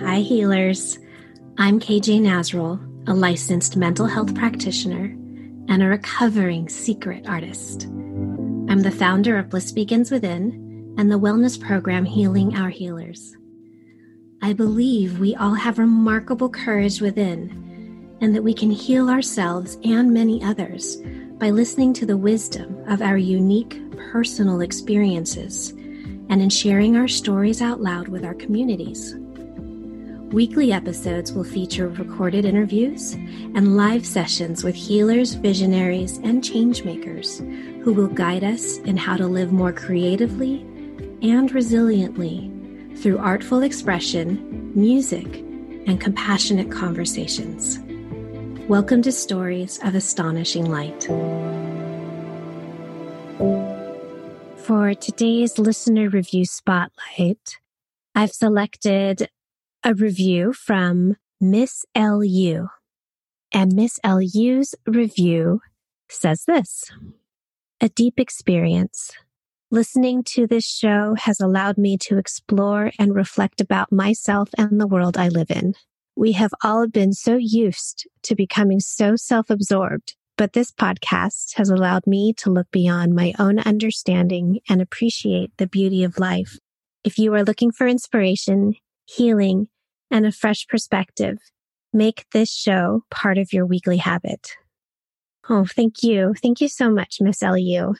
Hi, healers. I'm KJ Nasrul, a licensed mental health practitioner and a recovering secret artist. I'm the founder of Bliss Begins Within and the wellness program Healing Our Healers. I believe we all have remarkable courage within and that we can heal ourselves and many others by listening to the wisdom of our unique personal experiences and in sharing our stories out loud with our communities. Weekly episodes will feature recorded interviews and live sessions with healers, visionaries, and changemakers who will guide us in how to live more creatively and resiliently through artful expression, music, and compassionate conversations. Welcome to Stories of Astonishing Light. For today's listener review spotlight, I've selected a review from Miss El Yu. And Miss El Yu's review says this A deep experience. Listening to this show has allowed me to explore and reflect about myself and the world I live in. We have all been so used to becoming so self absorbed, but this podcast has allowed me to look beyond my own understanding and appreciate the beauty of life. If you are looking for inspiration, healing, and a fresh perspective. Make this show part of your weekly habit. Oh, thank you. Thank you so much, Miss El Yu.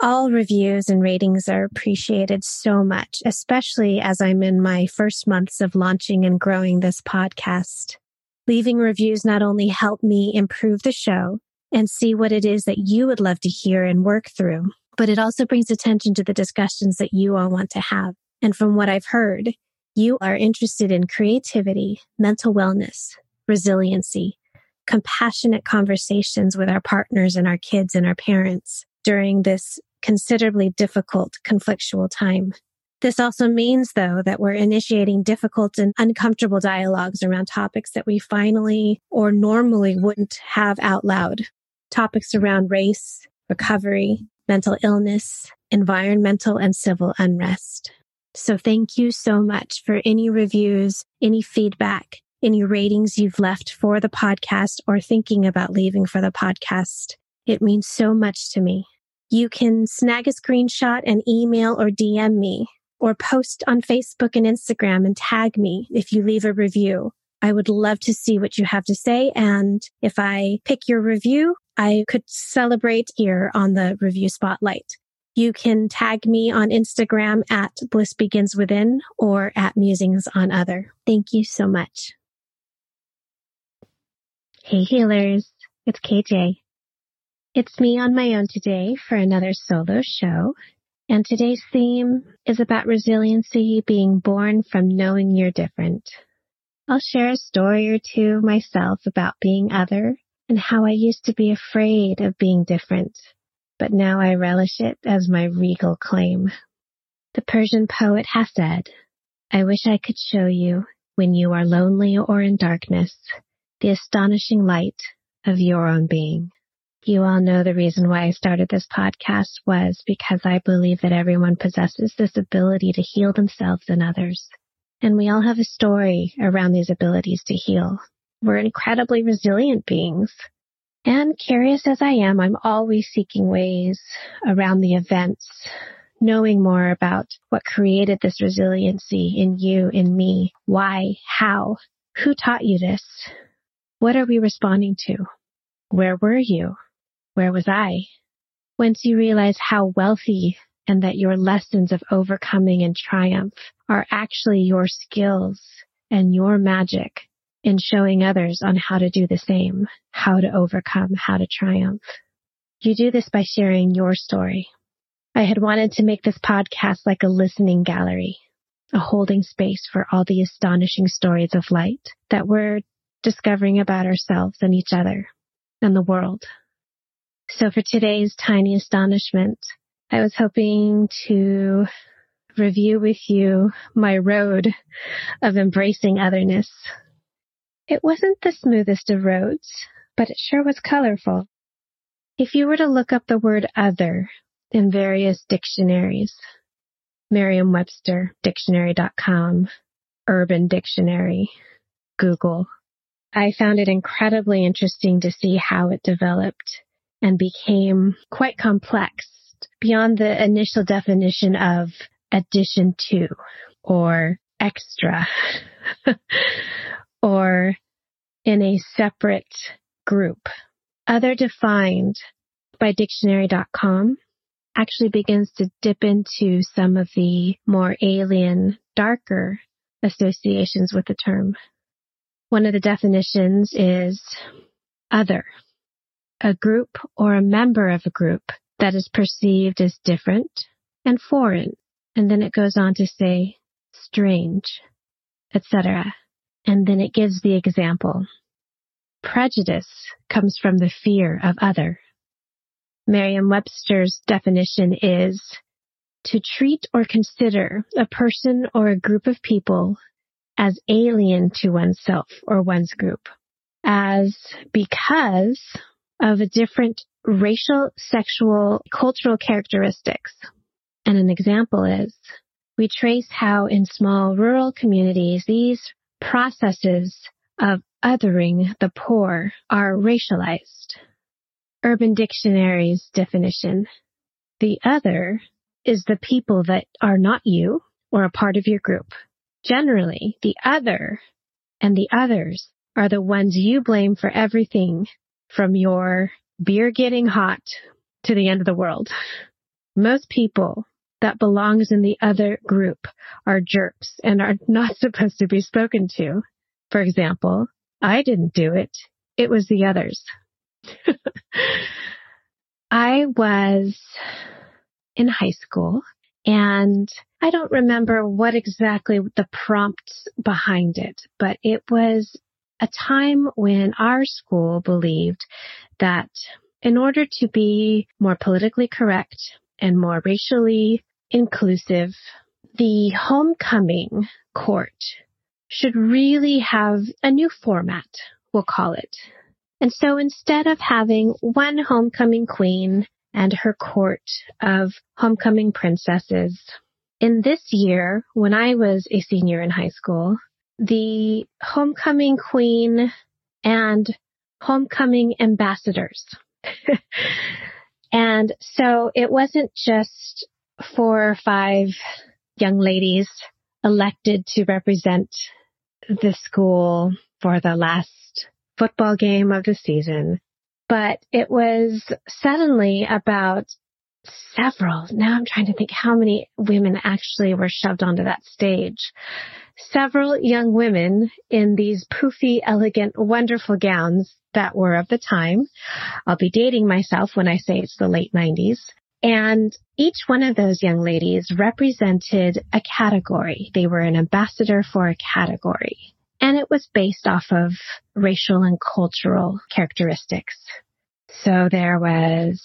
All reviews and ratings are appreciated so much, especially as I'm in my first months of launching and growing this podcast. Leaving reviews not only help me improve the show and see what it is that you would love to hear and work through, but it also brings attention to the discussions that you all want to have. And from what I've heard, you are interested in creativity, mental wellness, resiliency, compassionate conversations with our partners and our kids and our parents during this considerably difficult, conflictual time. This also means, though, that we're initiating difficult and uncomfortable dialogues around topics that we finally or normally wouldn't have out loud. Topics around race, recovery, mental illness, environmental and civil unrest. So thank you so much for any reviews, any feedback, any ratings you've left for the podcast or thinking about leaving for the podcast. It means so much to me. You can snag a screenshot and email or DM me or post on Facebook and Instagram and tag me if you leave a review. I would love to see what you have to say. And if I pick your review, I could celebrate here on the review spotlight. You can tag me on Instagram at Bliss Begins Within or at Musings on Other. Thank you so much. Hey healers, it's KJ. It's me on my own today for another solo show. And today's theme is about resiliency being born from knowing you're different. I'll share a story or two myself about being other and how I used to be afraid of being different but now I relish it as my regal claim. The Persian poet has said, I wish I could show you, when you are lonely or in darkness, the astonishing light of your own being. You all know the reason why I started this podcast was because I believe that everyone possesses this ability to heal themselves and others. And we all have a story around these abilities to heal. We're incredibly resilient beings. And curious as I am, I'm always seeking ways around the events, knowing more about what created this resiliency in you, in me, why, how, who taught you this? What are we responding to? Where were you? Where was I? Once you realize how wealthy and that your lessons of overcoming and triumph are actually your skills and your magic, in showing others on how to do the same, how to overcome, how to triumph. You do this by sharing your story. I had wanted to make this podcast like a listening gallery, a holding space for all the astonishing stories of light that we're discovering about ourselves and each other and the world. So for today's tiny astonishment, I was hoping to review with you my road of embracing otherness it wasn't the smoothest of roads, but it sure was colorful. If you were to look up the word other in various dictionaries, Merriam-Webster dictionary.com, Urban Dictionary, Google. I found it incredibly interesting to see how it developed and became quite complex beyond the initial definition of addition to or extra or in a separate group. Other defined by dictionary.com actually begins to dip into some of the more alien, darker associations with the term. One of the definitions is other, a group or a member of a group that is perceived as different and foreign. And then it goes on to say strange, etc. And then it gives the example. Prejudice comes from the fear of other. Merriam-Webster's definition is to treat or consider a person or a group of people as alien to oneself or one's group, as because of a different racial, sexual, cultural characteristics. And an example is we trace how in small rural communities these processes of othering the poor are racialized. Urban Dictionary's definition. The other is the people that are not you or a part of your group. Generally, the other and the others are the ones you blame for everything from your beer getting hot to the end of the world. Most people that belongs in the other group are jerks and are not supposed to be spoken to. For example, I didn't do it. It was the others. I was in high school and I don't remember what exactly the prompts behind it, but it was a time when our school believed that in order to be more politically correct and more racially inclusive, the homecoming court should really have a new format, we'll call it. And so instead of having one homecoming queen and her court of homecoming princesses, in this year, when I was a senior in high school, the homecoming queen and homecoming ambassadors. and so it wasn't just four or five young ladies elected to represent the school for the last football game of the season, but it was suddenly about several. Now I'm trying to think how many women actually were shoved onto that stage. Several young women in these poofy, elegant, wonderful gowns that were of the time. I'll be dating myself when I say it's the late 90s. And each one of those young ladies represented a category. They were an ambassador for a category. And it was based off of racial and cultural characteristics. So there was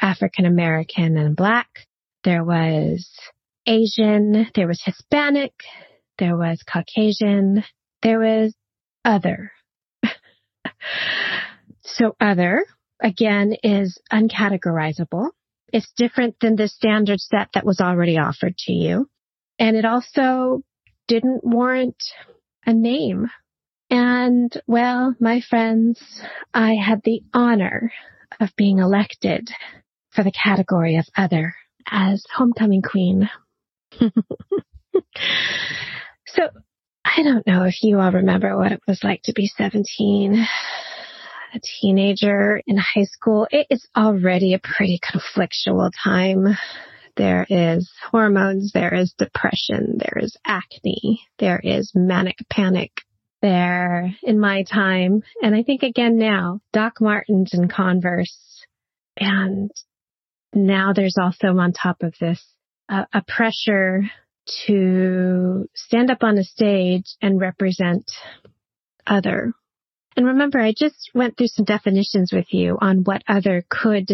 African American and Black. There was Asian. There was Hispanic. There was Caucasian. There was other. so other again is uncategorizable. It's different than the standard set that was already offered to you. And it also didn't warrant a name. And well, my friends, I had the honor of being elected for the category of other as homecoming queen. so I don't know if you all remember what it was like to be 17, a teenager in high school. It is already a pretty conflictual time. There is hormones, there is depression, there is acne, there is manic panic, there in my time, and I think again now, Doc Martens and Converse, and now there's also on top of this uh, a pressure to stand up on a stage and represent other. And remember, I just went through some definitions with you on what other could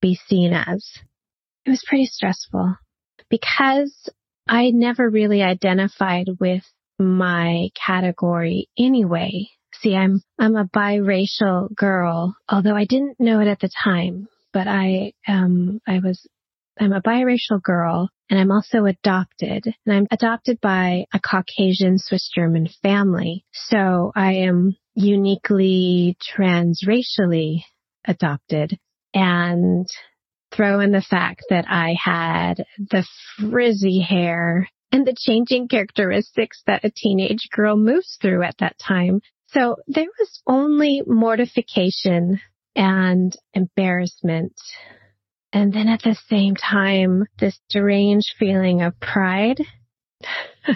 be seen as. It was pretty stressful because I never really identified with my category anyway. See, I'm, I'm a biracial girl, although I didn't know it at the time but I um I was I'm a biracial girl and I'm also adopted and I'm adopted by a Caucasian Swiss German family. So I am uniquely transracially adopted and throw in the fact that I had the frizzy hair and the changing characteristics that a teenage girl moves through at that time. So there was only mortification and embarrassment. And then at the same time, this deranged feeling of pride,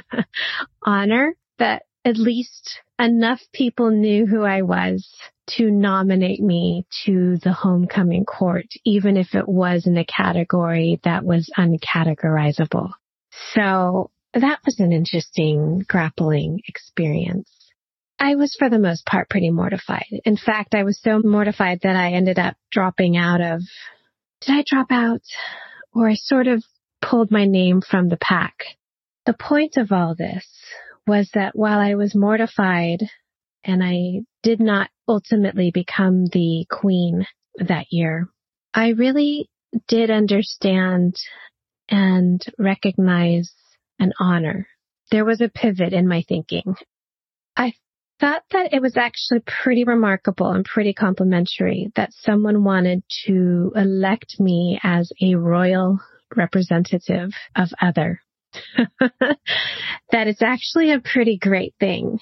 honor that at least enough people knew who I was to nominate me to the homecoming court, even if it was in a category that was uncategorizable. So that was an interesting grappling experience. I was for the most part pretty mortified. In fact, I was so mortified that I ended up dropping out of, did I drop out? Or I sort of pulled my name from the pack. The point of all this was that while I was mortified and I did not ultimately become the queen that year, I really did understand and recognize an honor. There was a pivot in my thinking. I thought that it was actually pretty remarkable and pretty complimentary that someone wanted to elect me as a royal representative of other. that it's actually a pretty great thing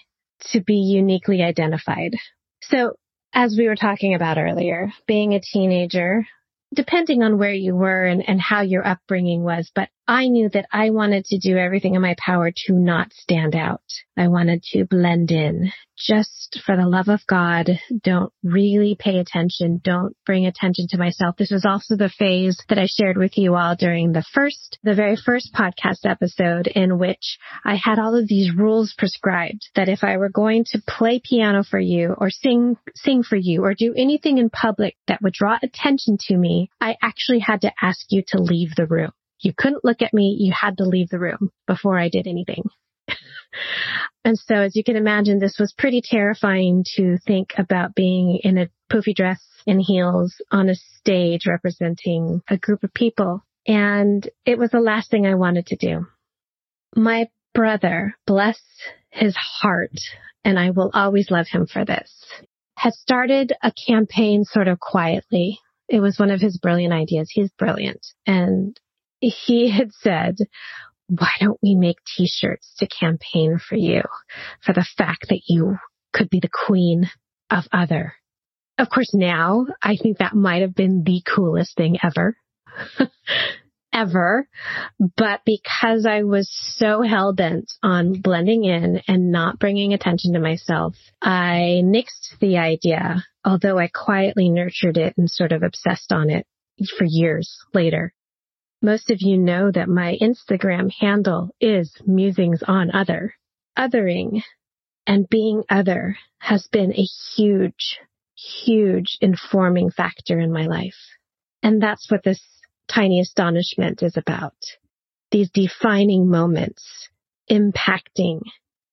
to be uniquely identified. So as we were talking about earlier, being a teenager, depending on where you were and, and how your upbringing was, but I knew that I wanted to do everything in my power to not stand out. I wanted to blend in. Just for the love of God, don't really pay attention. Don't bring attention to myself. This was also the phase that I shared with you all during the first, the very first podcast episode in which I had all of these rules prescribed that if I were going to play piano for you or sing, sing for you or do anything in public that would draw attention to me, I actually had to ask you to leave the room. You couldn't look at me. You had to leave the room before I did anything. and so as you can imagine, this was pretty terrifying to think about being in a poofy dress and heels on a stage representing a group of people. And it was the last thing I wanted to do. My brother, bless his heart, and I will always love him for this, had started a campaign sort of quietly. It was one of his brilliant ideas. He's brilliant. And he had said, why don't we make t-shirts to campaign for you for the fact that you could be the queen of other? Of course, now I think that might have been the coolest thing ever. ever. But because I was so hell bent on blending in and not bringing attention to myself, I nixed the idea, although I quietly nurtured it and sort of obsessed on it for years later. Most of you know that my Instagram handle is musings on other. Othering and being other has been a huge, huge informing factor in my life. And that's what this tiny astonishment is about. These defining moments impacting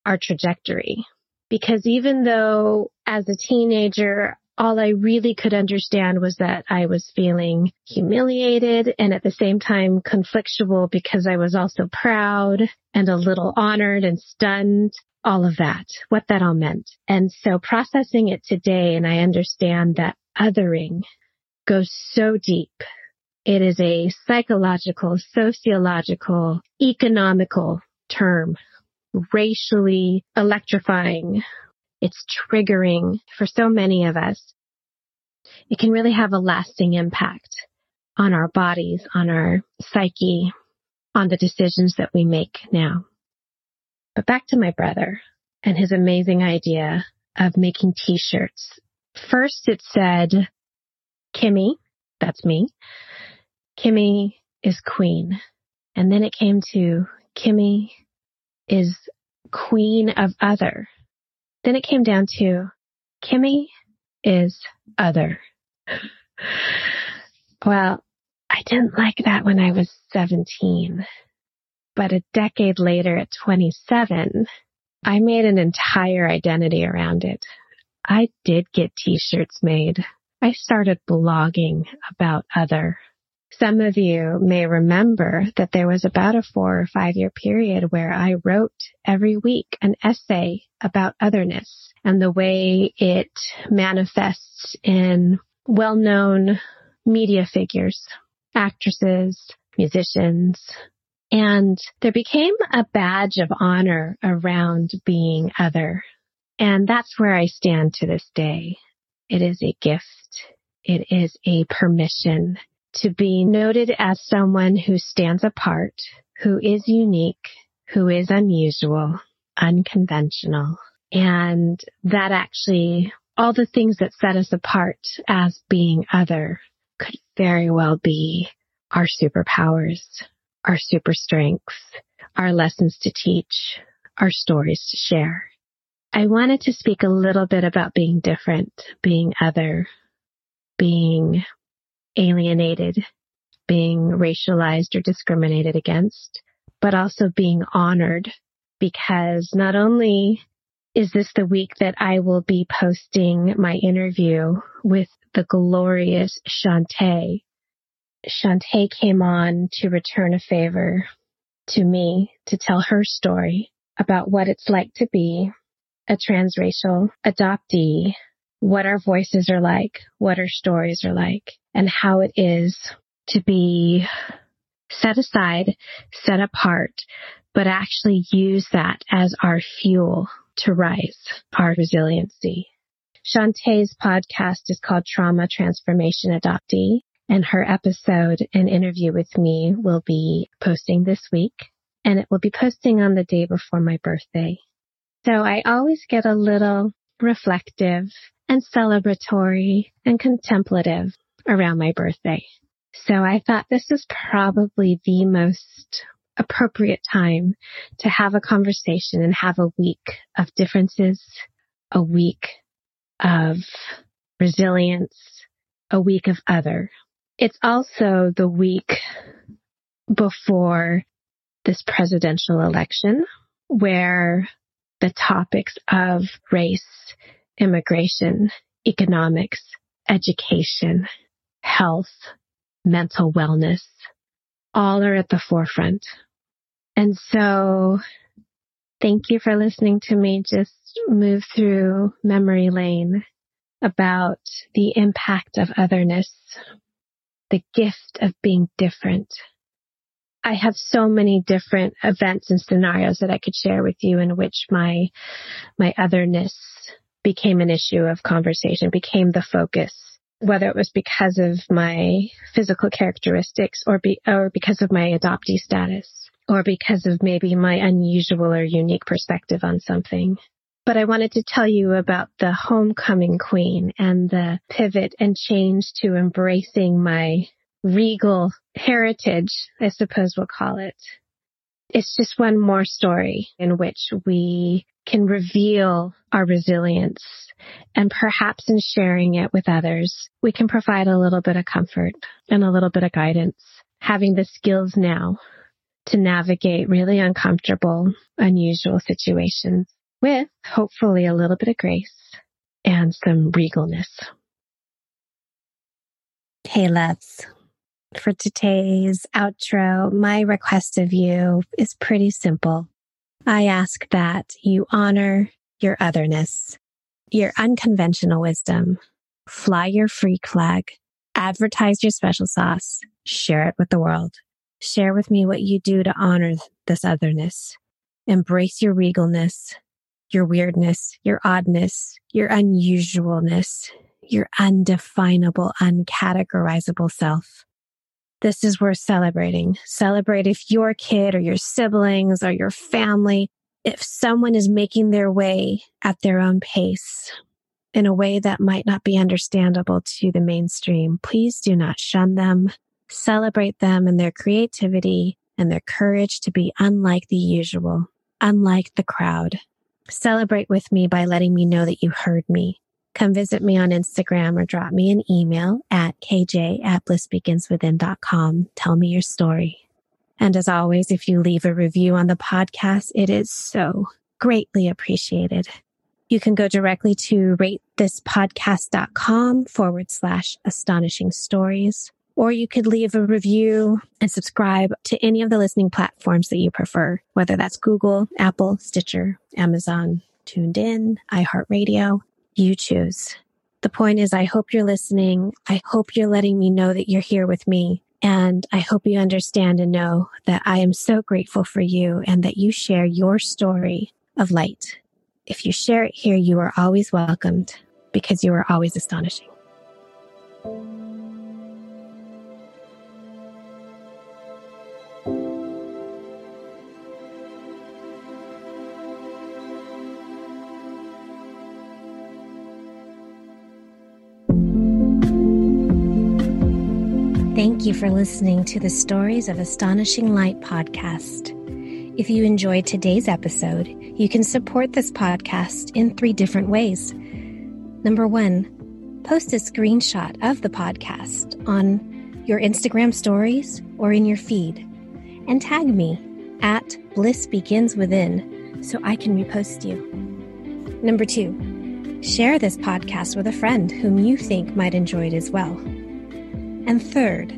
our trajectory. Because even though as a teenager, all I really could understand was that I was feeling humiliated and at the same time conflictual because I was also proud and a little honored and stunned. All of that, what that all meant. And so processing it today, and I understand that othering goes so deep. It is a psychological, sociological, economical term, racially electrifying, it's triggering for so many of us. It can really have a lasting impact on our bodies, on our psyche, on the decisions that we make now. But back to my brother and his amazing idea of making t-shirts. First it said, Kimmy, that's me. Kimmy is queen. And then it came to Kimmy is queen of other. Then it came down to Kimmy is other. Well, I didn't like that when I was 17, but a decade later at 27, I made an entire identity around it. I did get t-shirts made. I started blogging about other. Some of you may remember that there was about a four or five year period where I wrote every week an essay about otherness and the way it manifests in well known media figures, actresses, musicians. And there became a badge of honor around being other. And that's where I stand to this day. It is a gift. It is a permission to be noted as someone who stands apart, who is unique, who is unusual, unconventional. And that actually, all the things that set us apart as being other could very well be our superpowers, our super strengths, our lessons to teach, our stories to share. I wanted to speak a little bit about being different, being other, being alienated, being racialized or discriminated against, but also being honored because not only is this the week that I will be posting my interview with the glorious Shanta. Shanta came on to return a favor to me to tell her story about what it's like to be a transracial adoptee what our voices are like, what our stories are like, and how it is to be set aside, set apart, but actually use that as our fuel to rise our resiliency. Shanta's podcast is called Trauma Transformation Adoptee, and her episode and interview with me will be posting this week, and it will be posting on the day before my birthday. So I always get a little reflective and celebratory and contemplative around my birthday. So I thought this is probably the most appropriate time to have a conversation and have a week of differences, a week of resilience, a week of other. It's also the week before this presidential election where the topics of race immigration, economics, education, health, mental wellness, all are at the forefront. And so thank you for listening to me just move through memory lane about the impact of otherness, the gift of being different. I have so many different events and scenarios that I could share with you in which my, my otherness became an issue of conversation, became the focus, whether it was because of my physical characteristics or be, or because of my adoptee status or because of maybe my unusual or unique perspective on something. But I wanted to tell you about the homecoming queen and the pivot and change to embracing my regal heritage, I suppose we'll call it. It's just one more story in which we can reveal our resilience and perhaps in sharing it with others, we can provide a little bit of comfort and a little bit of guidance, having the skills now to navigate really uncomfortable, unusual situations with hopefully a little bit of grace and some regalness. Hey, loves. For today's outro, my request of you is pretty simple. I ask that you honor your otherness, your unconventional wisdom, fly your freak flag, advertise your special sauce, share it with the world. Share with me what you do to honor this otherness. Embrace your regalness, your weirdness, your oddness, your unusualness, your undefinable, uncategorizable self. This is worth celebrating. Celebrate if your kid or your siblings or your family, if someone is making their way at their own pace in a way that might not be understandable to the mainstream, please do not shun them. Celebrate them and their creativity and their courage to be unlike the usual, unlike the crowd. Celebrate with me by letting me know that you heard me. Come visit me on Instagram or drop me an email at kj at blissbeginswithin.com. Tell me your story. And as always, if you leave a review on the podcast, it is so greatly appreciated. You can go directly to ratethispodcast.com forward slash astonishing stories, Or you could leave a review and subscribe to any of the listening platforms that you prefer, whether that's Google, Apple, Stitcher, Amazon, TuneIn, iHeartRadio, you choose. The point is, I hope you're listening. I hope you're letting me know that you're here with me. And I hope you understand and know that I am so grateful for you and that you share your story of light. If you share it here, you are always welcomed because you are always astonishing. You for listening to the Stories of Astonishing Light podcast. If you enjoyed today's episode, you can support this podcast in three different ways. Number one, post a screenshot of the podcast on your Instagram stories or in your feed and tag me at Bliss Begins Within so I can repost you. Number two, share this podcast with a friend whom you think might enjoy it as well. And third,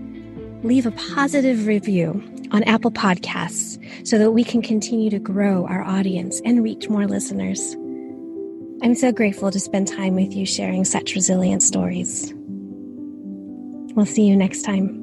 leave a positive review on Apple Podcasts so that we can continue to grow our audience and reach more listeners. I'm so grateful to spend time with you sharing such resilient stories. We'll see you next time.